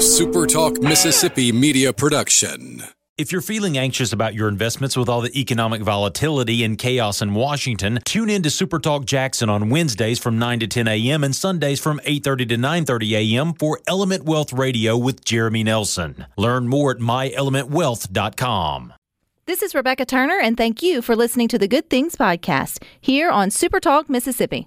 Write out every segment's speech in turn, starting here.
SuperTalk Mississippi media production. If you're feeling anxious about your investments with all the economic volatility and chaos in Washington, tune in to SuperTalk Jackson on Wednesdays from 9 to 10 a.m. and Sundays from 8:30 to 9:30 a.m. for Element Wealth Radio with Jeremy Nelson. Learn more at myelementwealth.com. This is Rebecca Turner, and thank you for listening to the Good Things Podcast here on SuperTalk Mississippi.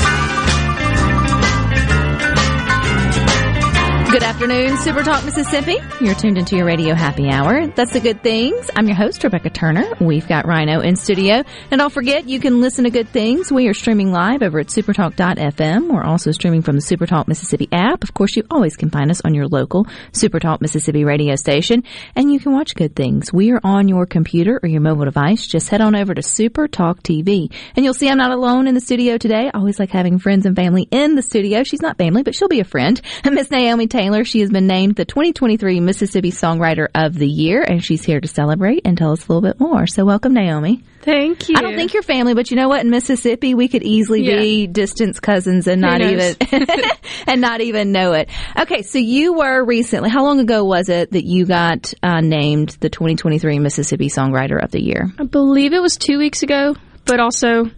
Good afternoon, Super Talk Mississippi. You're tuned into your radio happy hour. That's the good things. I'm your host, Rebecca Turner. We've got Rhino in studio. And don't forget, you can listen to good things. We are streaming live over at supertalk.fm. We're also streaming from the Supertalk Mississippi app. Of course, you always can find us on your local Supertalk Mississippi radio station. And you can watch good things. We are on your computer or your mobile device. Just head on over to Supertalk TV. And you'll see I'm not alone in the studio today. I always like having friends and family in the studio. She's not family, but she'll be a friend. Miss Naomi Taylor. She has been named the 2023 Mississippi Songwriter of the Year, and she's here to celebrate and tell us a little bit more. So, welcome, Naomi. Thank you. I don't think you're family, but you know what? In Mississippi, we could easily be distant cousins and not even and not even know it. Okay, so you were recently. How long ago was it that you got uh, named the 2023 Mississippi Songwriter of the Year? I believe it was two weeks ago, but also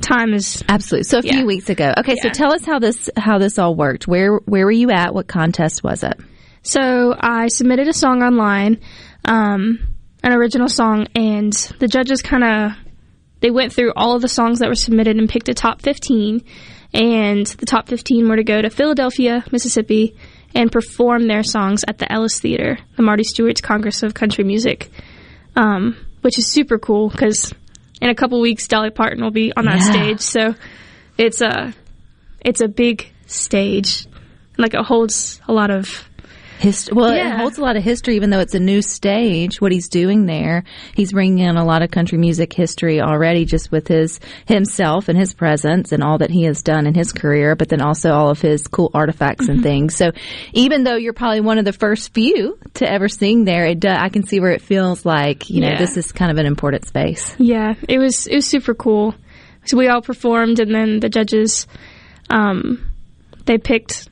time is Absolutely. So a few Yeah. weeks ago. Okay, so tell us how this how this all worked. Where where were you at? What contest was it? so I submitted a song online, um, an original song, and the judges kind of they went through all of the songs that were submitted and picked a top 15, and the top 15 were to go to Philadelphia, Mississippi, and perform their songs at the Ellis Theater, the Marty Stuart's Congress of Country Music, um, which is super cool because in a couple weeks Dolly Parton will be on that Yeah. stage, so it's a it's a big stage, like it holds a lot of Hist- well, it holds a lot of history, even though it's a new stage. What he's doing there, he's bringing in a lot of country music history already, just with his himself and his presence and all that he has done in his career. But then also all of his cool artifacts and things. So, even though you're probably one of the first few to ever sing there, it do, I can see where it feels like you know Yeah. this is kind of an important space. Yeah, it was it was super cool. So we all performed, and then the judges, um, they picked,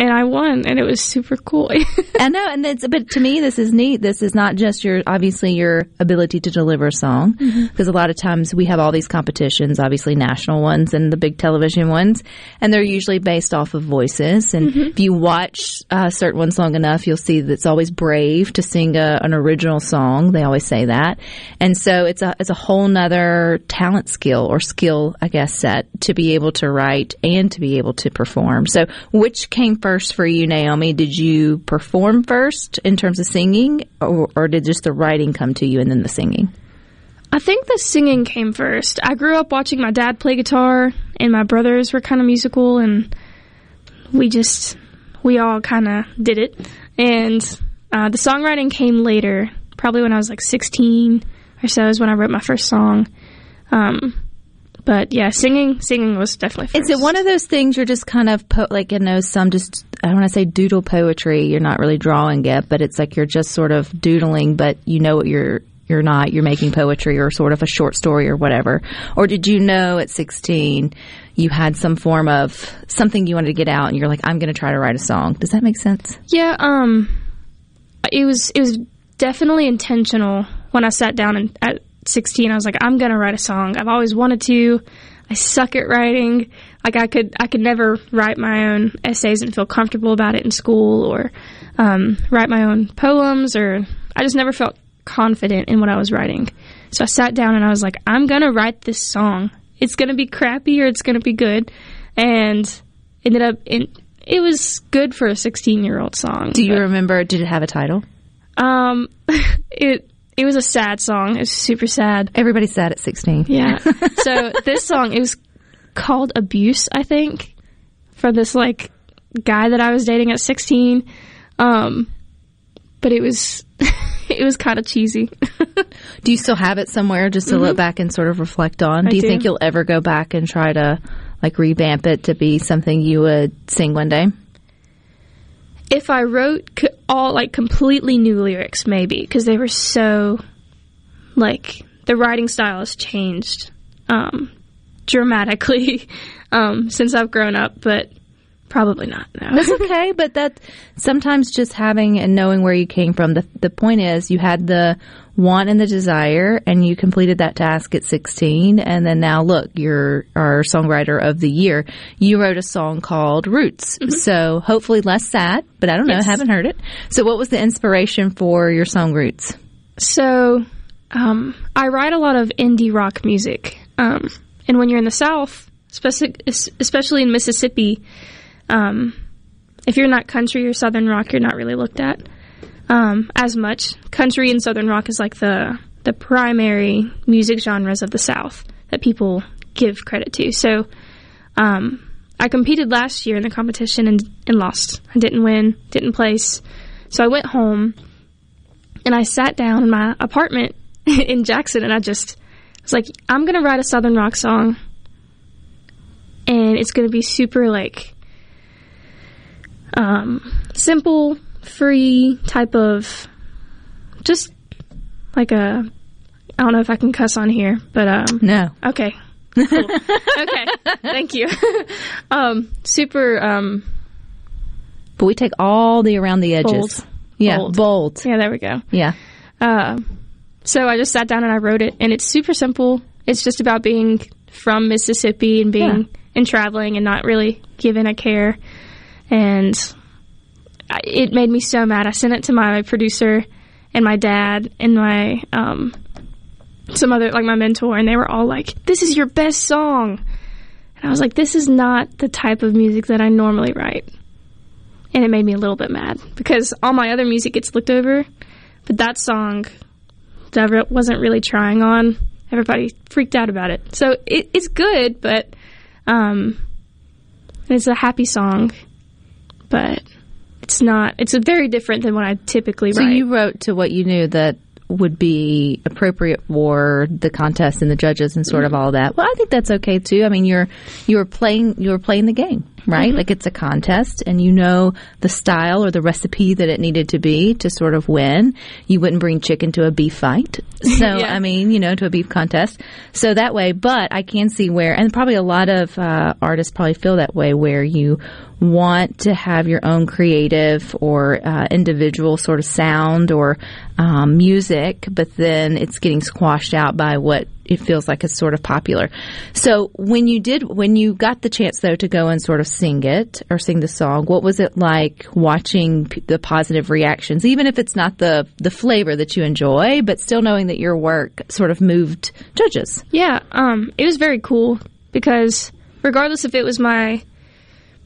and I won, and it was super cool. I know, and it's but to me, this is neat. This is not just your obviously your ability to deliver a song, because a lot of times we have all these competitions, obviously national ones and the big television ones, and they're usually based off of voices. And if you watch uh, certain ones long enough, you'll see that it's always brave to sing a, an original song. They always say that, and so it's a it's a whole nother talent skill or skill, I guess, set to be able to write and to be able to perform. So, which came first for you, Naomi? Did you perform first in terms of singing, or, or did just the writing come to you and then the singing? I think the singing came first. I grew up watching my dad play guitar, and my brothers were kind of musical, and we just we all kind of did it. And uh, the songwriting came later, probably when I was like 16 or so is when I wrote my first song. Um, but yeah, singing singing was definitely first. Is it one of those things you're just kind of po- like you know some just I don't want to say doodle poetry. You're not really drawing it, but it's like you're just sort of doodling, but you know what you're you're not. You're making poetry or sort of a short story or whatever. Or did you know at 16 you had some form of something you wanted to get out, and you're like, I'm going to try to write a song. Does that make sense? Yeah, um, it was it was definitely intentional when I sat down and at 16 I was like I'm gonna write a song. I've always wanted to. I suck at writing. Like I could I could never write my own essays and feel comfortable about it in school or um, write my own poems or I just never felt confident in what I was writing. So I sat down and I was like I'm gonna write this song. It's gonna be crappy or it's gonna be good, and ended up in. It was good for a 16 year old song. Do you remember? Did it have a title? um, it it was a sad song. It was super sad. Everybody's sad at 16. Yeah. so this song it was called "Abuse," I think, for this like guy that I was dating at 16. Um, but it was it was kind of cheesy. Do you still have it somewhere just to look back and sort of reflect on? Mm-hmm. Do you do. think you'll ever go back and try to like revamp it to be something you would sing one day? If I wrote co- all like completely new lyrics, maybe because they were so like the writing style has changed um, dramatically um, since I've grown up, but probably not. No. That's okay, but that sometimes just having and knowing where you came from. The the point is, you had the want and the desire, and you completed that task at 16, and then now look, you're our songwriter of the year. You wrote a song called Roots, so hopefully less sad, but I don't know, Yes. haven't heard it. So, what was the inspiration for your song Roots? So, um, I write a lot of indie rock music. Um, and when you're in the South, especially, especially in Mississippi, um, if you're not country or Southern rock, you're not really looked at um, as much. Country and Southern rock is like the the primary music genres of the South that people give credit to. So, um, I competed last year in the competition and, and lost. I didn't win, didn't place. So I went home and I sat down in my apartment in Jackson and I just was like, I'm gonna write a Southern rock song, and it's gonna be super like um, simple, free type of just like a. I don't know if I can cuss on here, but um, No, okay, cool. okay, thank you. um, super, um, but we take all the around the edges. Bold. Yeah, Bold. bold. yeah, there we go. Yeah. Uh, so I just sat down and I wrote it, and it's super simple. It's just about being from Mississippi and being and traveling and not really giving a care. And it made me so mad. I sent it to my producer and my dad and my um, some other like my mentor, and they were all like, "This is your best song." And I was like, "This is not the type of music that I normally write." And it made me a little bit mad because all my other music gets looked over, but that song that I re- wasn't really trying on, everybody freaked out about it. So it, it's good, but um, it's a happy song, but it's not. It's a very different than what I typically So write. So you wrote to what you knew that would be appropriate for the contest and the judges and sort of mm-hmm. all that. Well, I think that's okay too. I mean, you're you're playing you're playing the game, right? Like it's a contest and you know the style or the recipe that it needed to be to sort of win. You wouldn't bring chicken to a beef fight. So, Yeah. I mean, you know, to a beef contest. So that way, but I can see where and probably a lot of uh, artists probably feel that way where you want to have your own creative or uh, individual sort of sound or um, music, but then it's getting squashed out by what it feels like it's sort of popular. So when you did, when you got the chance though to go and sort of sing it or sing the song, what was it like watching p- the positive reactions, even if it's not the the flavor that you enjoy, but still knowing that your work sort of moved judges? Yeah, um, it was very cool because regardless if it was my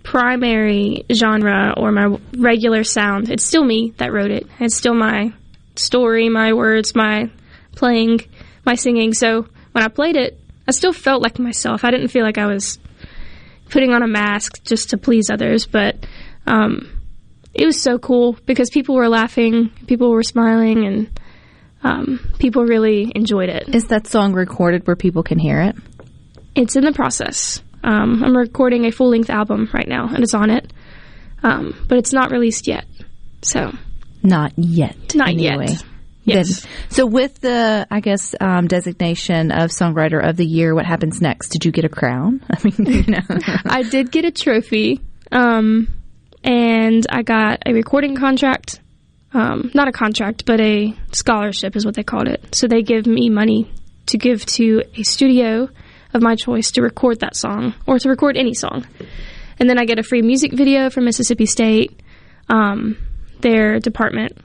primary genre or my regular sound, it's still me that wrote it. It's still my story, my words, my playing, my singing. So when I played it, I still felt like myself. I didn't feel like I was putting on a mask just to please others, but um, it was so cool because people were laughing, people were smiling, and um, people really enjoyed it. Is that song recorded where people can hear it? It's in the process. Um, I'm recording a full length album right now, and it's on it, um, but it's not released yet. So, Not yet. Not anyway. yet. Yes. So with the, I guess, um, designation of Songwriter of the Year, what happens next? Did you get a crown? I mean, you know. I did get a trophy, um, and I got a recording contract. Um, not a contract, but a scholarship is what they called it. So they give me money to give to a studio of my choice to record that song or to record any song. And then I get a free music video from Mississippi State, um, their department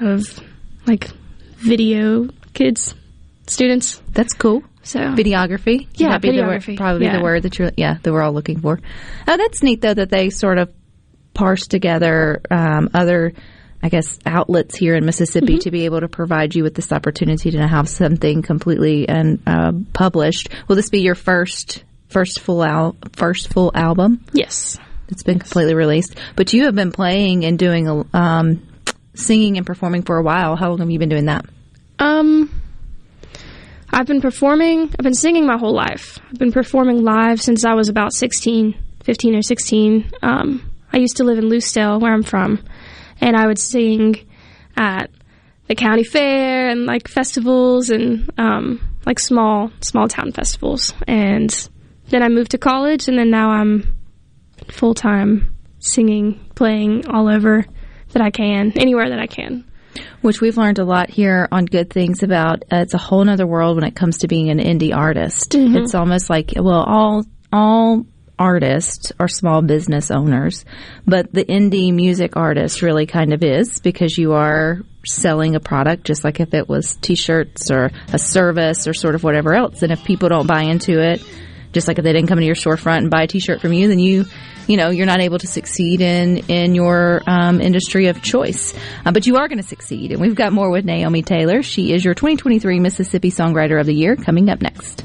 of like video kids, students. That's cool. So Videography. Yeah, that be the videography. probably Yeah. the word that you're, yeah, that we're all looking for. Oh, that's neat though that they sort of parse together um, other, I guess, outlets here in Mississippi Mm-hmm. to be able to provide you with this opportunity to have something completely and uh, published. Will this be your first first full al- first full album? yes, It's been completely released, but you have been playing and doing um, singing and performing for a while. How long have you been doing that? Um, I've been performing, I've been singing my whole life. I've been performing live since I was about 16, 15 or 16. Um, I used to live in Lucedale, where I'm from, and I would sing at the county fair and like festivals and um, like small small town festivals. And then I moved to college, and then now I'm full time singing, playing all over that I can, anywhere that I can. Which we've learned a lot here on Good Things about. Uh, it's a whole nother world when it comes to being an indie artist. It's almost like, well, all, all artists are small business owners, but the indie music artist really kind of is because you are selling a product just like if it was t-shirts or a service or sort of whatever else. And if people don't buy into it, just like if they didn't come into your storefront and buy a t-shirt from you, then you, you know, you're not able to succeed in, in your um, industry of choice. Uh, but you are going to succeed. And we've got more with Naomi Taylor. She is your 2023 Mississippi Songwriter of the Year coming up next.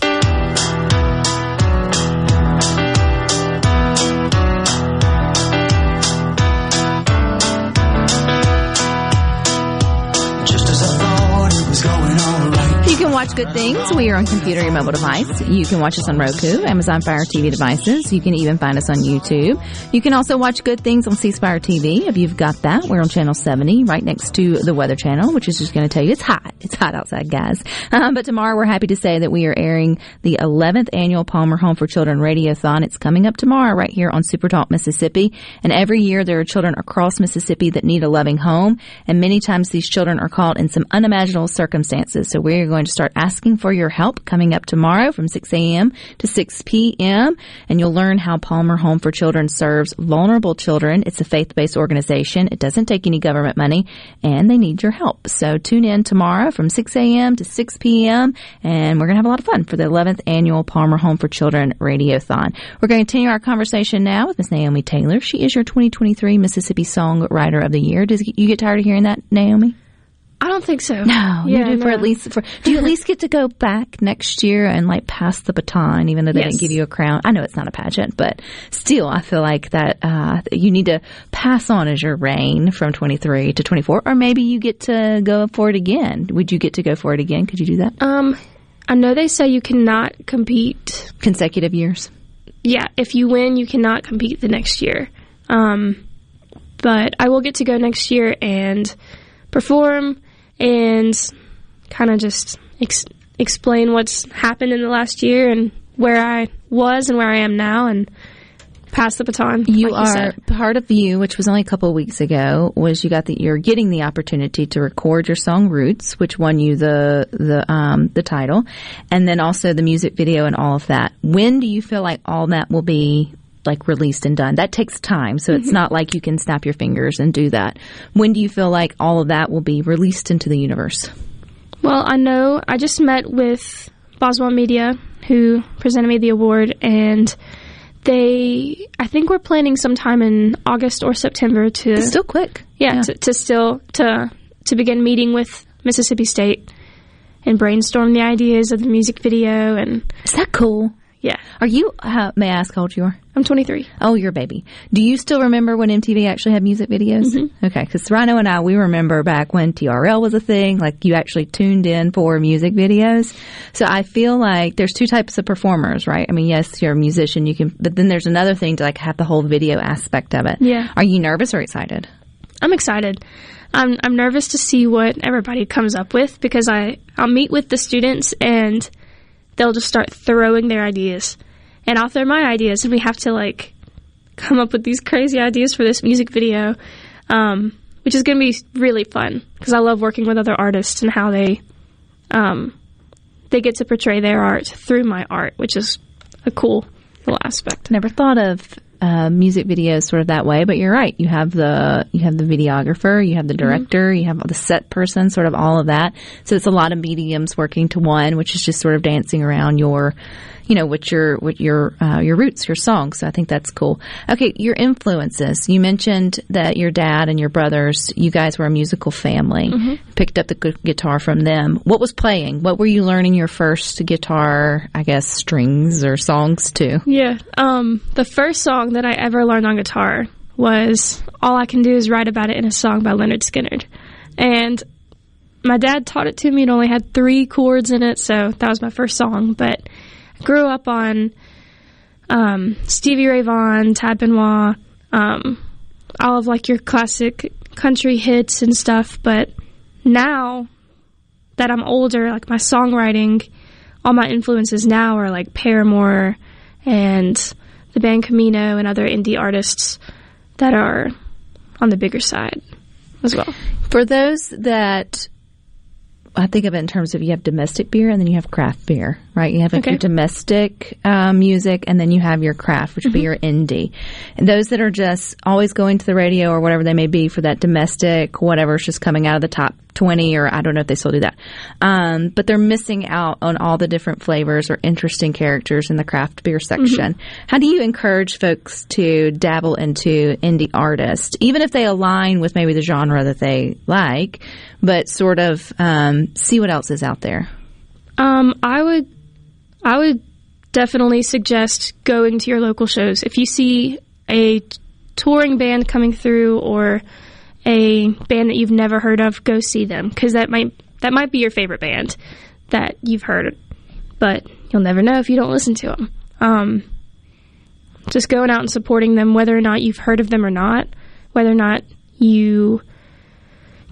Watch Good Things. We are on computer or mobile device. You can watch us on Roku, Amazon Fire TV devices. You can even find us on YouTube. You can also watch Good Things on C Spire TV if you've got that. We're on channel 70, right next to the Weather Channel, which is just going to tell you it's hot. It's hot outside, guys. Um, but tomorrow we're happy to say that we are airing the 11th annual Palmer Home for Children Radiothon. It's coming up tomorrow right here on Super Talk Mississippi. And every year there are children across Mississippi that need a loving home. And many times these children are caught in some unimaginable circumstances. So we're going to start asking for your help coming up tomorrow from 6 a.m. to 6 p.m. And you'll learn how Palmer Home for Children serves vulnerable children. It's a faith-based organization. It doesn't take any government money and they need your help. So tune in tomorrow from 6 a.m. to 6 p.m. and we're going to have a lot of fun for the 11th annual Palmer Home for Children Radiothon. We're going to continue our conversation now with Miss Naomi Taylor. She is your 2023 Mississippi Songwriter of the Year. Does you get tired of hearing that, Naomi? I don't think so. No, Yeah, you do for at least for. Do you at least get to go back next year and like pass the baton, even though they Yes. didn't give you a crown? I know it's not a pageant, but still, I feel like that uh, you need to pass on as your reign from twenty three to twenty four, or maybe you get to go for it again. Would you get to go for it again? Could you do that Um, I know they say you cannot compete. consecutive years? Yeah, if you win, you cannot compete the next year. Um, but I will get to go next year and perform and kind of just ex- explain what's happened in the last year and where I was and where I am now and pass the baton. You like are said. part of you, which was only a couple of weeks ago. Was you got the you're getting the opportunity to record your song "Roots," which won you the the um, the title, and then also the music video and all of that. When do you feel like all that will be like released and done? That takes time, so it's mm-hmm. not like you can snap your fingers and do that. When do you feel like all of that will be released into the universe? Well, I know I just met with Boswell Media, who presented me the award, and they, I think we're planning sometime in August or September to, It's still quick. yeah, To, to still to to begin meeting with Mississippi State and brainstorm the ideas of the music video, and Is that cool? Yeah, Are you? Uh, may I ask how old you are? I'm 23. Oh, you're a baby. Do you still remember when MTV actually had music videos? Mm-hmm. Okay, because Rhino and I, we remember back when TRL was a thing, like you actually tuned in for music videos. So I feel like there's two types of performers, right? I mean, yes, you're a musician, you can, but then there's another thing to like have the whole video aspect of it. Yeah. Are you nervous or excited? I'm excited. I'm I'm nervous to see what everybody comes up with because I I'll meet with the students and they'll just start throwing their ideas, and I'll throw my ideas, and we have to like come up with these crazy ideas for this music video, um, which is going to be really fun because I love working with other artists and how they um, they get to portray their art through my art, which is a cool little aspect. Never thought of uh, music videos sort of that way, but you're right. You have the you have the videographer, you have the director, you have the set person, sort of all of that. So it's a lot of mediums working to one, which is just sort of dancing around your, you know, what your what your uh, your roots, your songs. So I think that's cool. Okay, your influences. You mentioned that your dad and your brothers, you guys were a musical family. Picked up the gu- guitar from them. What was playing? What were you learning your first guitar? I guess strings or songs too. Yeah. Um, the first song that I ever learned on guitar was All I Can Do Is Write About It in a Song by Lynyrd Skynyrd. And my dad taught it to me. It only had three chords in it, so that was my first song. But grew up on um, Stevie Ray Vaughan, Tab Benoit, um, all of like your classic country hits and stuff. But now that I'm older, like my songwriting, all my influences now are like Paramore and the band Camino and other indie artists that are on the bigger side as well. For those that I think of it in terms of you have domestic beer and then you have craft beer, right? You have Okay. your domestic um, music and then you have your craft, which would be your indie. And those that are just always going to the radio or whatever they may be for that domestic, whatever's just coming out of the top 20 or I don't know if they still do that. Um, but they're missing out on all the different flavors or interesting characters in the craft beer section. How do you encourage folks to dabble into indie artists, even if they align with maybe the genre that they like, but sort of um, see what else is out there? Um, I would, I would definitely suggest going to your local shows. If you see a touring band coming through or a band that you've never heard of, go see them because that might that might be your favorite band that you've heard, but you'll never know if you don't listen to them. Um, just going out and supporting them, whether or not you've heard of them or not, whether or not you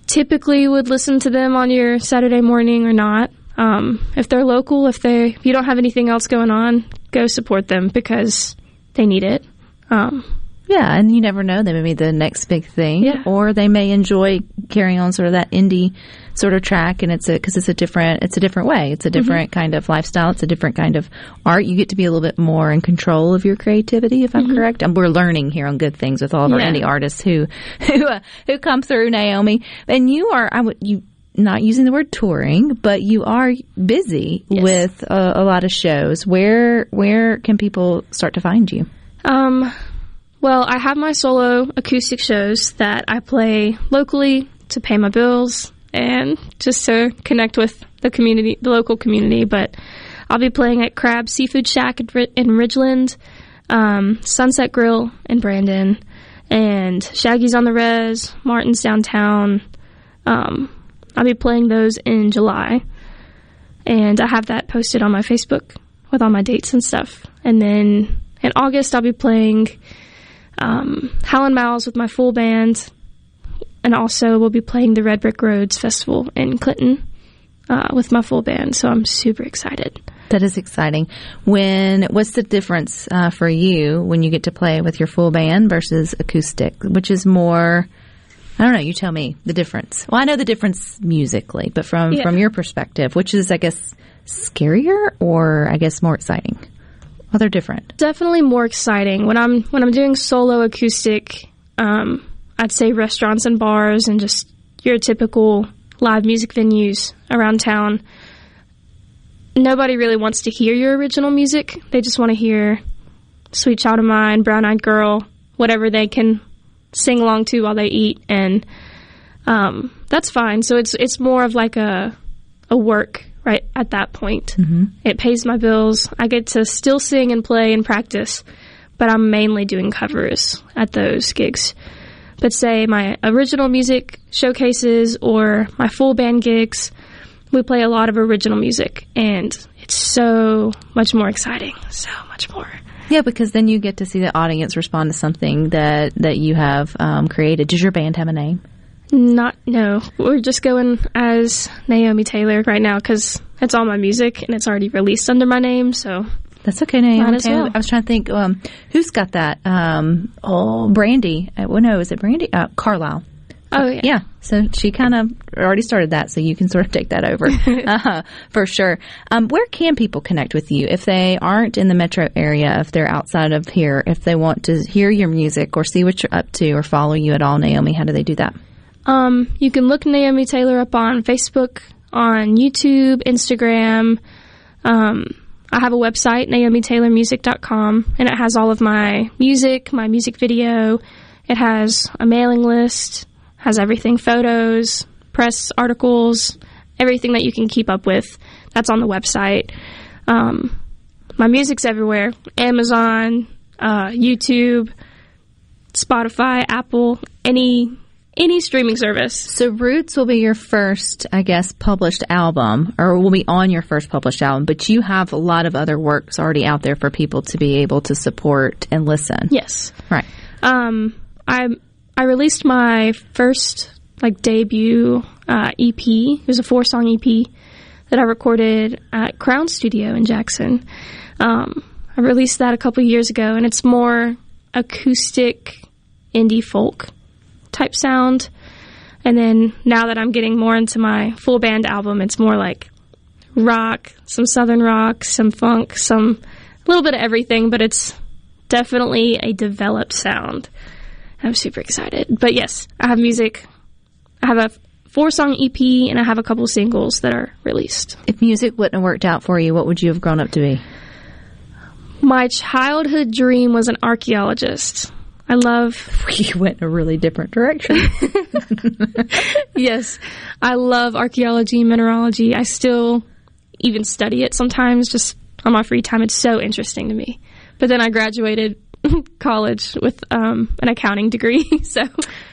typically would listen to them on your Saturday morning or not. Um, if they're local, if they if you don't have anything else going on, go support them because they need it. Um, Yeah, and you never know. They may be the next big thing, Yeah. or they may enjoy carrying on sort of that indie sort of track, and it's a because it's a different it's a different way. It's a different kind of lifestyle. It's a different kind of art. You get to be a little bit more in control of your creativity, if I'm correct. And we're learning here on Good Things with all of our Yeah. indie artists who who uh, who come through Naomi. And you are I would you. Not using the word touring, but you are busy with a, a lot of shows. Where where can people start to find you? Um, well, I have my solo acoustic shows that I play locally to pay my bills and just to connect with the community, the local community. But I'll be playing at Crab Seafood Shack in, Ridgeland, um, Sunset Grill in Brandon, and Shaggy's on the Res, Martin's downtown. Um, I'll be playing those in July, and I have that posted on my Facebook with all my dates and stuff. And then in August, I'll be playing um, Hal & Mal's with my full band, and also we'll be playing the Red Brick Roads Festival in Clinton uh, with my full band. So I'm super excited. That is exciting. When what's the difference uh, for you when you get to play with your full band versus acoustic? Which is more? I don't know. You tell me the difference. Well, I know the difference musically, but from Yeah. from your perspective, which is I guess scarier or I guess more exciting? Well, they're different. Definitely more exciting when I'm when I'm doing solo acoustic. Um, I'd say restaurants and bars and just your typical live music venues around town. Nobody really wants to hear your original music. They just want to hear "Sweet Child of Mine," "Brown Eyed Girl," whatever they can sing along to while they eat, and um, that's fine. So it's it's more of like a a work right at that point. It pays my bills. I get to still sing and play and practice, but I'm mainly doing covers at those gigs. But say my original music showcases or my full band gigs, we play a lot of original music, and it's so much more exciting. So much more. Yeah, because then you get to see the audience respond to something that that you have um, created. Does your band have a name? Not no. We're just going as Naomi Taylor right now because it's all my music and it's already released under my name. So That's okay, Naomi Taylor. well. I was trying to think, um, who's got that? Um, oh, Brandi. Uh, well, no, is it Brandi? Uh, Carlile. oh yeah, Yeah, so she kind of already started that, so you can sort of take that over uh, for sure. Um, where can people connect with you if they aren't in the metro area, if they're outside of here, if they want to hear your music or see what you're up to or follow you at all, Naomi? How do they do that? Um, you can look Naomi Taylor up on Facebook, on YouTube, Instagram. Um, I have a website, naomitaylormusic.com, and it has all of my music, my music video. It has a mailing list, has everything photos, press articles, everything that you can keep up with. That's on the website. Um, my music's everywhere Amazon, uh, YouTube, Spotify, Apple, any any streaming service. So Roots will be your first, I guess, published album, or will be on your first published album, but you have a lot of other works already out there for people to be able to support and listen. Yes. Right. Um, I I released my first like debut uh, EP. It was a four song EP that I recorded at Crown Studio in Jackson. Um, I released that a couple years ago, and it's more acoustic indie folk type sound. And then now that I'm getting more into my full band album, it's more like rock, some southern rock, some funk, some a little bit of everything, but it's definitely a developed sound. I'm super excited. But yes, I have music. I have a four song EP and I have a couple singles that are released. If music wouldn't have worked out for you, what would you have grown up to be? My childhood dream was an archaeologist. I love, You went in a really different direction. yes, I love archaeology, mineralogy. I still even study it sometimes just on my free time. It's so interesting to me. But then I graduated college with um, an accounting degree. So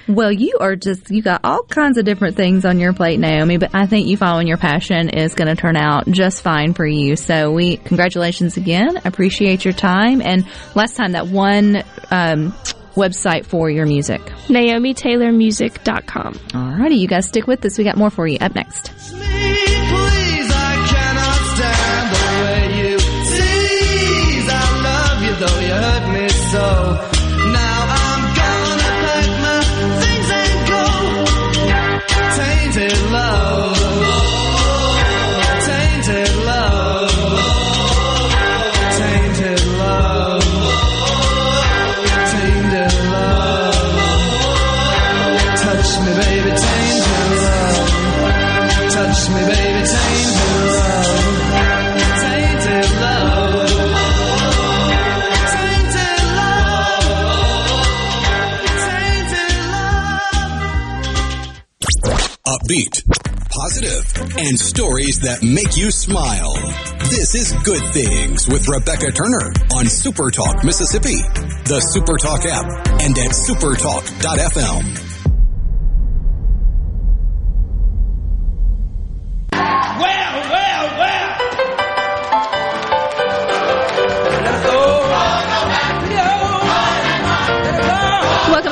well, you are just, you got all kinds of different things on your plate, Naomi, but I think you following your passion is going to turn out just fine for you. So we, congratulations again. Appreciate your time. And last time, that one, um, website for your music. NaomiTaylorMusic.com. Alrighty, you guys stick with us. We got more for you up next. me, Upbeat, positive, and stories that make you smile. This is Good Things with Rebecca Turner on Super Talk Mississippi, the Super Talk app, and at supertalk.fm.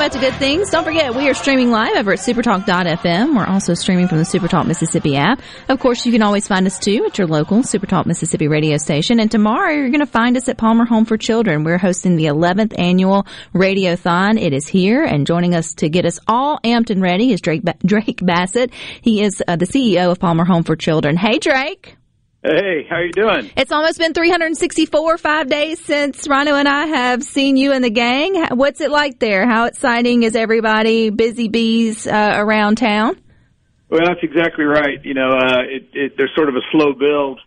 Back to Good Things. Don't forget, we are streaming live over at supertalk.fm. We're also streaming from the Supertalk Mississippi app. Of course, you can always find us too at your local Supertalk Mississippi radio station. And tomorrow, you're going to find us at Palmer Home for Children. We're hosting the 11th annual Radiothon. It is here, and joining us to get us all amped and ready is Drake, ba- Drake Bassett. He is uh, the CEO of Palmer Home for Children. Hey, Drake. Hey, how you doing? It's almost been 364 five days since Rhino and I have seen you and the gang. What's it like there? How exciting is everybody? Busy bees uh, around town? Well, that's exactly right. You know, uh, it, it, there's sort of a slow build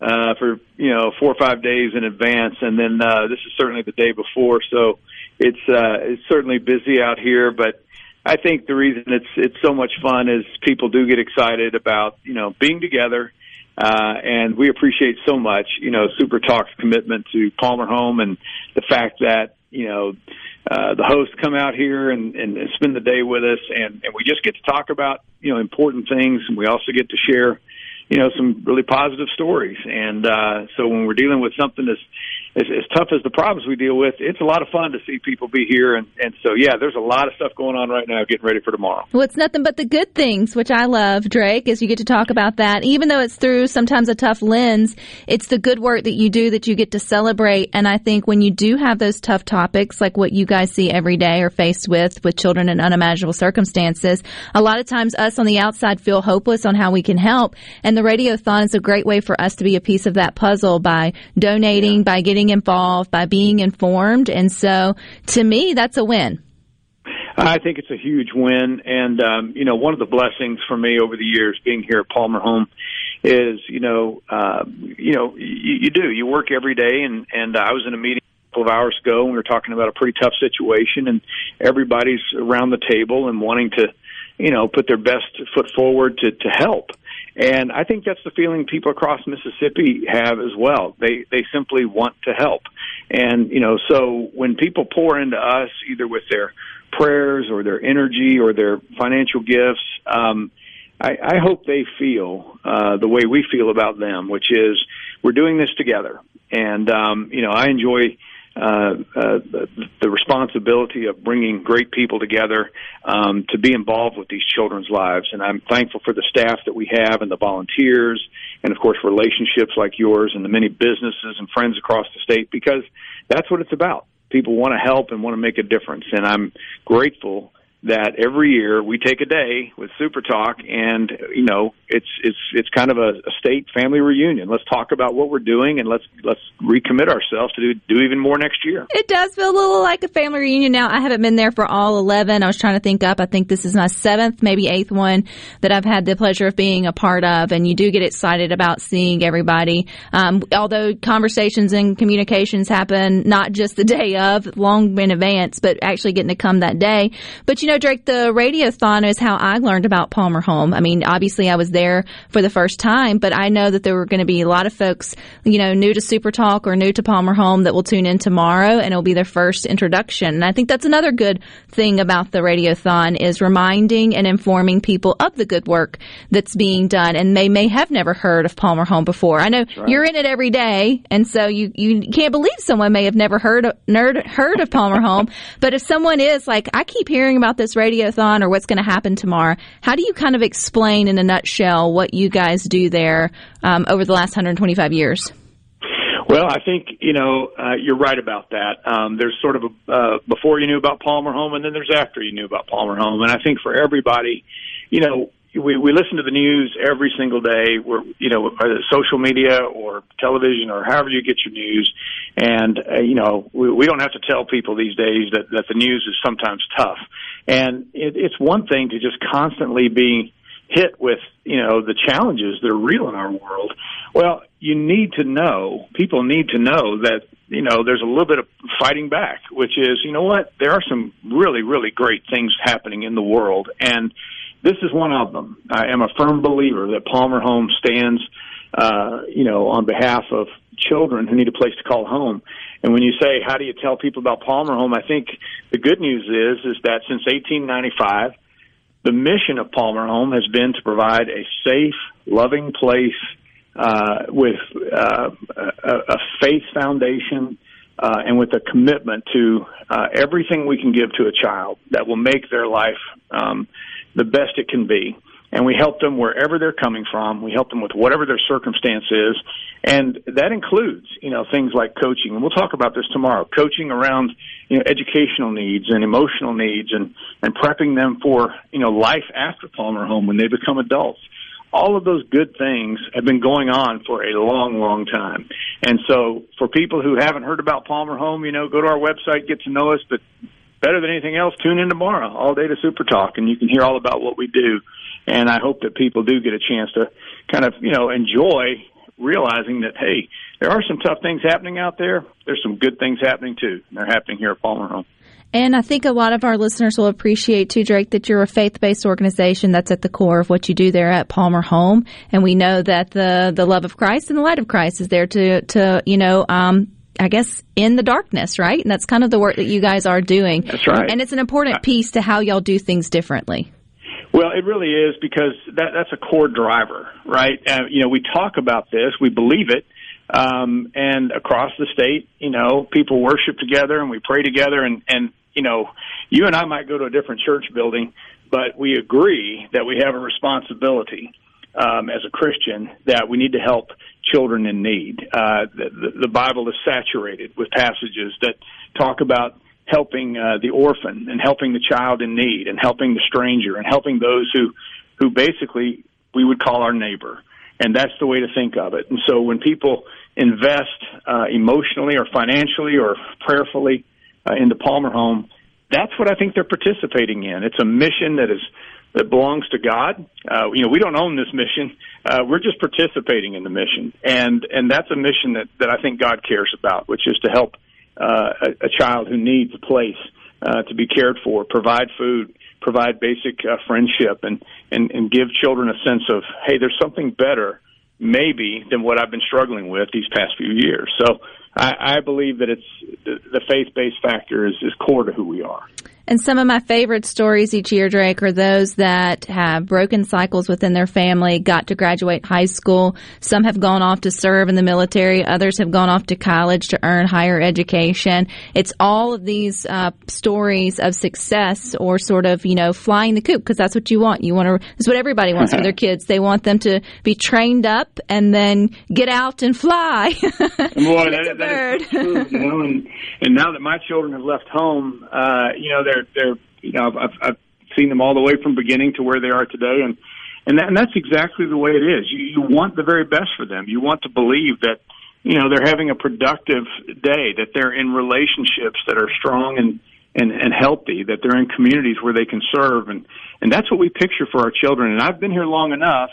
uh, for you know four or five days in advance, and then uh, this is certainly the day before. So it's uh, it's certainly busy out here, but I think the reason it's it's so much fun is people do get excited about you know being together. Uh, and we appreciate so much, you know, Super Talk's commitment to Palmer Home and the fact that, you know, uh, the hosts come out here and, and, spend the day with us and, and we just get to talk about, you know, important things and we also get to share, you know, some really positive stories. And, uh, so when we're dealing with something as, as, as tough as the problems we deal with, it's a lot of fun to see people be here. And, and so, yeah, there's a lot of stuff going on right now getting ready for tomorrow. Well, it's nothing but the good things, which I love, Drake, as you get to talk about that. Even though it's through sometimes a tough lens, it's the good work that you do that you get to celebrate. And I think when you do have those tough topics, like what you guys see every day or faced with, with children in unimaginable circumstances, a lot of times us on the outside feel hopeless on how we can help. And the Radiothon is a great way for us to be a piece of that puzzle by donating, yeah. by getting involved, by being informed. And so to me, that's a win. I think it's a huge win, and um, you know, one of the blessings for me over the years being here at Palmer Home is, you know, uh, you know, you, you do you work every day, and and I was in a meeting a couple of hours ago, and we were talking about a pretty tough situation, and everybody's around the table and wanting to, you know, put their best foot forward to to help. And I think that's the feeling people across Mississippi have as well. They they simply want to help. And you know, so when people pour into us either with their prayers or their energy or their financial gifts, um I, I hope they feel uh, the way we feel about them, which is we're doing this together. And um, you know, I enjoy uh, uh, the, responsibility of bringing great people together um, to be involved with these children's lives. And I'm thankful for the staff that we have and the volunteers, and of course relationships like yours and the many businesses and friends across the state because that's what it's about. People want to help and want to make a difference, and I'm grateful that every year we take a day with Super Talk, and you know it's it's it's kind of a, a state family reunion. Let's talk about what we're doing, and let's let's recommit ourselves to do do even more next year. It does feel a little like a family reunion now. I haven't been there for all eleven. I was trying to think up. I think this is my seventh, maybe eighth one that I've had the pleasure of being a part of, and you do get excited about seeing everybody. Um, although conversations and communications happen not just the day of, long in advance, but actually getting to come that day. But you know know, Drake, the radiothon is how I learned about Palmer Home. I mean, obviously I was there for the first time, but I know that there were going to be a lot of folks, you know, new to Super Talk or new to Palmer Home that will tune in tomorrow and it'll be their first introduction. And I think that's another good thing about the radiothon is reminding and informing people of the good work that's being done and they may have never heard of Palmer Home before. I know right. you're in it every day and so you, you can't believe someone may have never heard of, nerd, heard of Palmer Home, but if someone is like, I keep hearing about this radiothon or what's going to happen tomorrow, how do you kind of explain in a nutshell what you guys do there um, over the last 125 years? Well, I think you know uh, you're right about that. Um, there's sort of a uh, before you knew about Palmer Home, and then there's after you knew about Palmer Home. And I think for everybody, you know, we we listen to the news every single day. We're you know social media or television or however you get your news, and uh, you know we, we don't have to tell people these days that that the news is sometimes tough. And it, it's one thing to just constantly be hit with, you know, the challenges that are real in our world. Well, you need to know, people need to know that, you know, there's a little bit of fighting back, which is, you know what, there are some really, really great things happening in the world. And this is one of them. I am a firm believer that Palmer Home stands, uh, you know, on behalf of children who need a place to call home. And when you say, how do you tell people about Palmer Home? I think the good news is, is that since 1895, the mission of Palmer Home has been to provide a safe, loving place uh, with uh, a, a faith foundation uh, and with a commitment to uh, everything we can give to a child that will make their life um, the best it can be and we help them wherever they're coming from. We help them with whatever their circumstance is, and that includes, you know, things like coaching. And we'll talk about this tomorrow. Coaching around, you know, educational needs and emotional needs, and and prepping them for, you know, life after Palmer Home when they become adults. All of those good things have been going on for a long, long time. And so, for people who haven't heard about Palmer Home, you know, go to our website, get to know us, but better than anything else, tune in tomorrow, all day to Super Talk, and you can hear all about what we do. And I hope that people do get a chance to kind of, you know, enjoy realizing that, hey, there are some tough things happening out there. There's some good things happening too. And they're happening here at Palmer Home. And I think a lot of our listeners will appreciate too, Drake, that you're a faith-based organization that's at the core of what you do there at Palmer Home. And we know that the the love of Christ and the light of Christ is there to to you know um, I guess in the darkness, right? And that's kind of the work that you guys are doing. That's right. And it's an important piece to how y'all do things differently. Well, it really is because that that's a core driver, right? Uh, you know, we talk about this, we believe it, Um, and across the state, you know, people worship together and we pray together and, and, you know, you and I might go to a different church building, but we agree that we have a responsibility um, as a Christian that we need to help children in need. Uh, the, the Bible is saturated with passages that talk about helping uh, the orphan and helping the child in need and helping the stranger and helping those who who basically we would call our neighbor. And that's the way to think of it. And so when people invest uh, emotionally or financially or prayerfully uh, in the Palmer home that's what I think they're participating in. It's a mission that is that belongs to God. Uh, you know, we don't own this mission. Uh, we're just participating in the mission, and and that's a mission that that I think God cares about, which is to help uh, a, a child who needs a place uh, to be cared for, provide food, provide basic uh, friendship, and, and and give children a sense of hey, there's something better maybe than what I've been struggling with these past few years. So I, I believe that it's the, the faith based factor is, is core to who we are. And some of my favorite stories each year, Drake, are those that have broken cycles within their family, got to graduate high school. Some have gone off to serve in the military. Others have gone off to college to earn higher education. It's all of these uh, stories of success or sort of, you know, flying the coop because that's what you want. You want to, that's what everybody wants for their kids. They want them to be trained up and then get out and fly. Boy, that, that is true, you know, and, and now that my children have left home, uh, you know, they're they're they're you know I've, I've seen them all the way from beginning to where they are today, and and, that, and that's exactly the way it is. You, you want the very best for them. You want to believe that you know they're having a productive day, that they're in relationships that are strong and and, and healthy, that they're in communities where they can serve, and and that's what we picture for our children. And I've been here long enough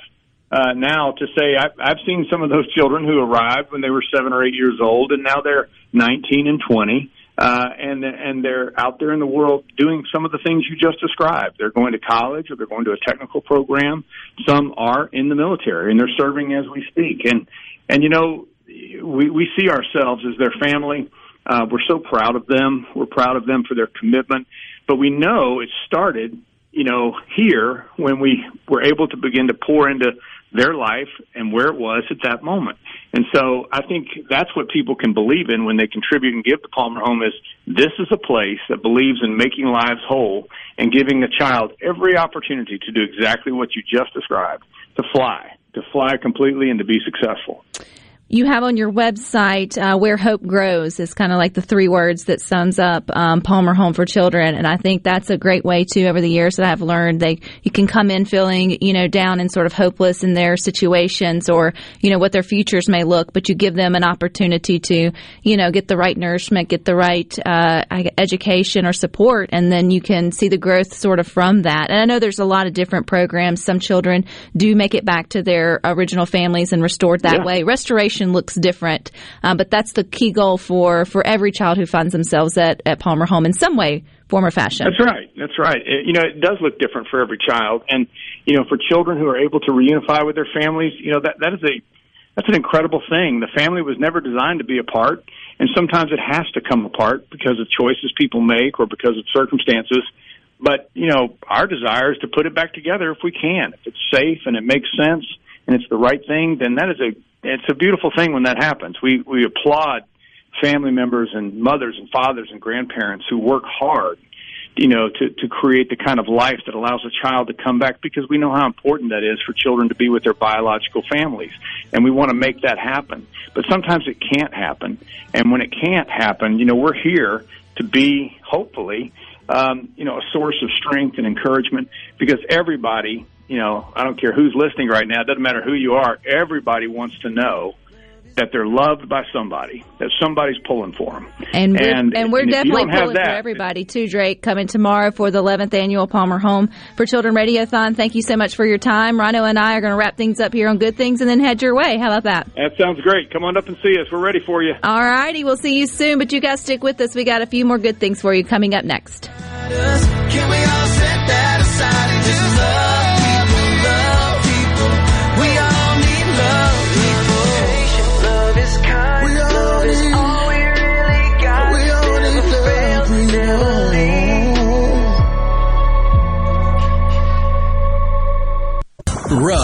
uh, now to say I've, I've seen some of those children who arrived when they were seven or eight years old, and now they're 19 and 20 uh, and and they're out there in the world doing some of the things you just described. They're going to college or they're going to a technical program. Some are in the military and they're serving as we speak. And and you know we we see ourselves as their family. Uh, we're so proud of them. We're proud of them for their commitment. But we know it started, you know, here when we were able to begin to pour into their life and where it was at that moment. And so I think that's what people can believe in when they contribute and give to Palmer Home is this is a place that believes in making lives whole and giving the child every opportunity to do exactly what you just described, to fly, to fly completely and to be successful you have on your website uh, where hope grows is kind of like the three words that sums up um, palmer home for children. And i think that's a great way too over the years that i've learned they you can come in feeling you know down and sort of hopeless in their situations or you know what their futures may look but you give them an opportunity to you know get the right nourishment get the right uh, education or support and then you can see the growth sort of from that. And i know there's a lot of different programs. Some children do make it back to their original families and restored that yeah. way. Restoration looks different. Um, but that's the key goal for, for every child who finds themselves at, at Palmer Home in some way, form, or fashion. That's right. That's right. It, you know, it does look different for every child. And, you know, for children who are able to reunify with their families, you know, that, that is a, that's an incredible thing. The family was never designed to be apart. And sometimes it has to come apart because of choices people make or because of circumstances. But, you know, our desire is to put it back together if we can. If it's safe and it makes sense and it's the right thing, then that is a it's a beautiful thing when that happens. We we applaud family members and mothers and fathers and grandparents who work hard, you know, to to create the kind of life that allows a child to come back because we know how important that is for children to be with their biological families, and we want to make that happen. But sometimes it can't happen, and when it can't happen, you know, we're here to be hopefully, um, you know, a source of strength and encouragement because everybody you know, I don't care who's listening right now. It doesn't matter who you are. Everybody wants to know that they're loved by somebody, that somebody's pulling for them. And we're, and, and we're and definitely pulling that, for everybody too, Drake, coming tomorrow for the 11th annual Palmer Home for Children Radiothon. Thank you so much for your time. Rhino and I are going to wrap things up here on Good Things and then head your way. How about that? That sounds great. Come on up and see us. We're ready for you. All righty. We'll see you soon, but you guys stick with us. We got a few more good things for you coming up next.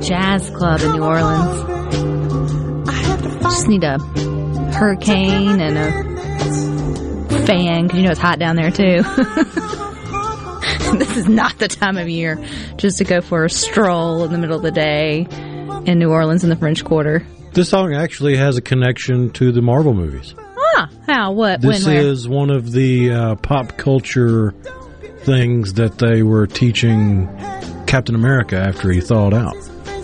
Jazz club in New Orleans. Just need a hurricane and a fan because you know it's hot down there too. this is not the time of year just to go for a stroll in the middle of the day in New Orleans in the French Quarter. This song actually has a connection to the Marvel movies. Ah, how? What? This when? Is one of the uh, pop culture things that they were teaching Captain America after he thawed out.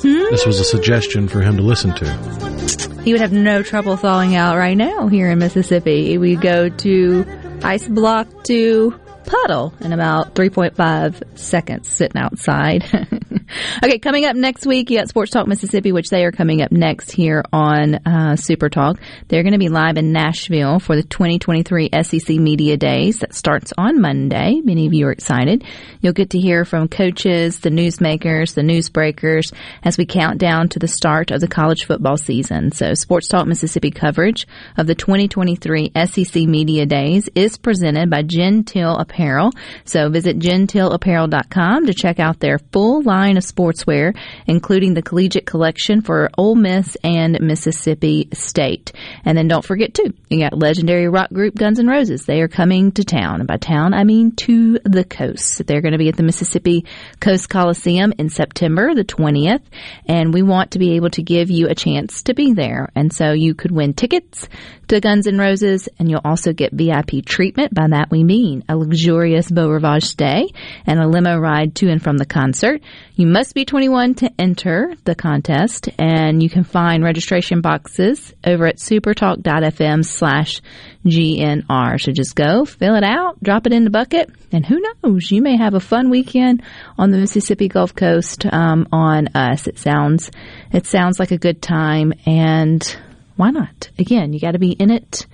This was a suggestion for him to listen to. He would have no trouble thawing out right now here in Mississippi. We go to ice block to puddle in about 3.5 seconds sitting outside. okay, coming up next week, you got Sports Talk Mississippi, which they are coming up next here on uh, Super Talk. They're going to be live in Nashville for the 2023 SEC Media Days. That starts on Monday. Many of you are excited. You'll get to hear from coaches, the newsmakers, the newsbreakers as we count down to the start of the college football season. So Sports Talk Mississippi coverage of the 2023 SEC Media Days is presented by Gentile Apparel. So visit gentileapparel.com to check out their full line of sportswear, including the collegiate collection for Ole Miss and Mississippi State. And then don't forget too, you got legendary rock group Guns N' Roses. They are coming to town. And by town, I mean to the coast. They're going to be at the Mississippi Coast Coliseum in September the 20th. And we want to be able to give you a chance to be there. And so you could win tickets to Guns N' Roses and you'll also get VIP treatment. By that we mean a luxurious Beau Rivage stay and a limo ride to and from the concert. You must be 21 to enter the contest and you can find registration boxes over at supertalk.fm slash GNR. So just go, fill it out, drop it in the bucket, and who knows, you may have a fun weekend on the Mississippi Gulf Coast um, on us. It sounds, it sounds like a good time and why not? Again, you got to be in it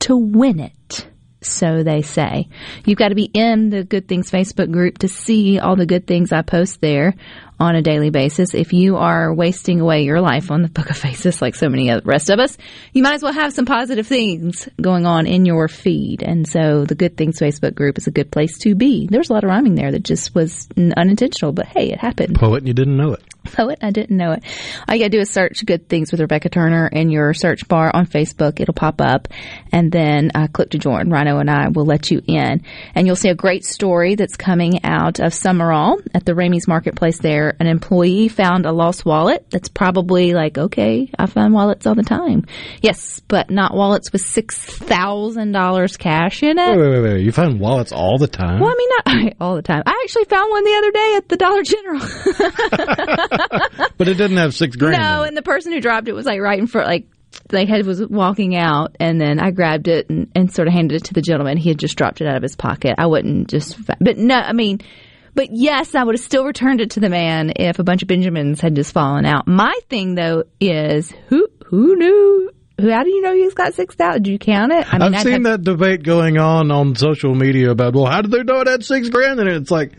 to win it. So they say. You've got to be in the Good Things Facebook group to see all the good things I post there on a daily basis. If you are wasting away your life on the Book of Faces like so many of the rest of us, you might as well have some positive things going on in your feed. And so the Good Things Facebook group is a good place to be. There's a lot of rhyming there that just was unintentional, but hey, it happened Poet, you didn't know it. poet. I didn't know it. All you gotta do is search "Good Things with Rebecca Turner" in your search bar on Facebook. It'll pop up, and then uh, click to join. Rhino and I will let you in, and you'll see a great story that's coming out of Sumrall at the Ramey's Marketplace. There, an employee found a lost wallet. That's probably like, okay, I find wallets all the time. Yes, but not wallets with six thousand dollars cash in it. Wait, wait, wait, wait. You find wallets all the time? Well, I mean, not all the time. I actually found one the other day at the Dollar General. But it didn't have six grand. No, and the person who dropped it was like right in front, like like had was walking out, and then I grabbed it and, and sort of handed it to the gentleman. He had just dropped it out of his pocket. I wouldn't just, but no, I mean. But yes, I would have still returned it to the man if a bunch of Benjamins had just fallen out. My thing though is who who knew? How do you know he's got six thousand? Did you count it? I I've I'd seen that debate going on on social media about, well, how did they know it had six grand in it? It's like,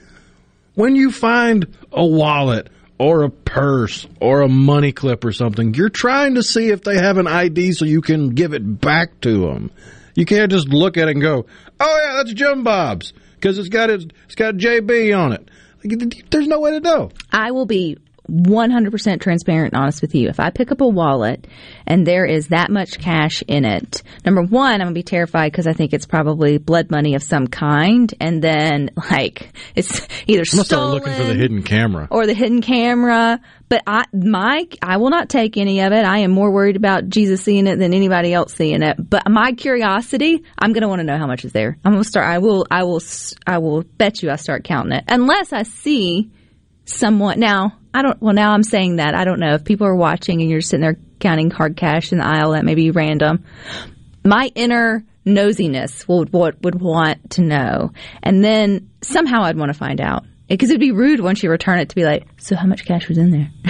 when you find a wallet or a purse or a money clip or something, you're trying to see if they have an ID so you can give it back to them. You can't just look at it and go, oh yeah, that's Jim Bob's because it's got it, it's got JB on it. There's no way to know. I will be 100% transparent and honest with you. If I pick up a wallet and there is that much cash in it, number one, I'm going to be terrified because I think it's probably blood money of some kind. And then, like, it's either I'm stolen looking for the hidden camera. or the hidden camera. But I, my, I will not take any of it. I am more worried about Jesus seeing it than anybody else seeing it. But my curiosity, I'm going to want to know how much is there. I'm going to start. I will. I will. s- I will bet you I start counting it unless I see someone. Now I don't. Well, now I'm saying that I don't know if people are watching and you're sitting there counting hard cash in the aisle. That may be random. My inner nosiness would would, would want to know, and then somehow I'd want to find out because it'd be rude once you return it to be like, so how much cash was in there?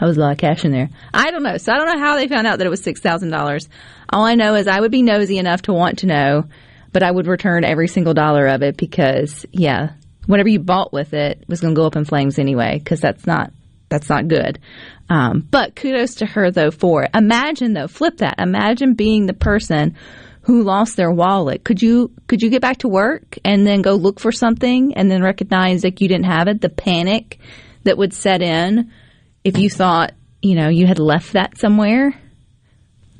I was a lot of cash in there. I don't know. So I don't know how they found out that it was six thousand dollars. All I know is I would be nosy enough to want to know, but I would return every single dollar of it because, yeah, whatever you bought with it was going to go up in flames anyway. Because that's not that's not good. Um, but kudos to her though for it. Imagine though, flip that. Imagine being the person who lost their wallet. Could you could you get back to work and then go look for something and then recognize that you didn't have it? The panic that would set in if you thought you know you had left that somewhere.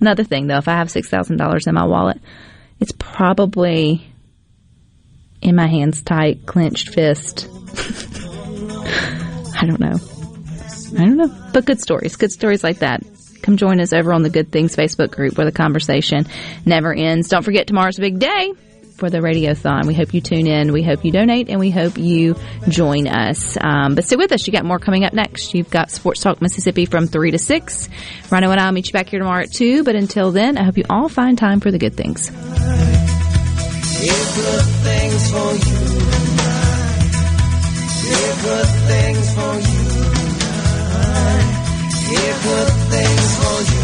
Another thing though, if I have six thousand dollars in my wallet, it's probably in my hands tight, clenched fist. I don't know. I don't know. But good stories, good stories like that. Come join us over on the Good Things Facebook group where the conversation never ends. Don't forget tomorrow's big day for the Radiothon. We hope you tune in. We hope you donate and we hope you join us. Um, but stay with us. You got more coming up next. You've got Sports Talk Mississippi from 3 to 6. Rhino and I'll meet you back here tomorrow at 2. But until then, I hope you all find time for the good things. Here good things for you. and I. Here good things for you. and I. Here good things for you.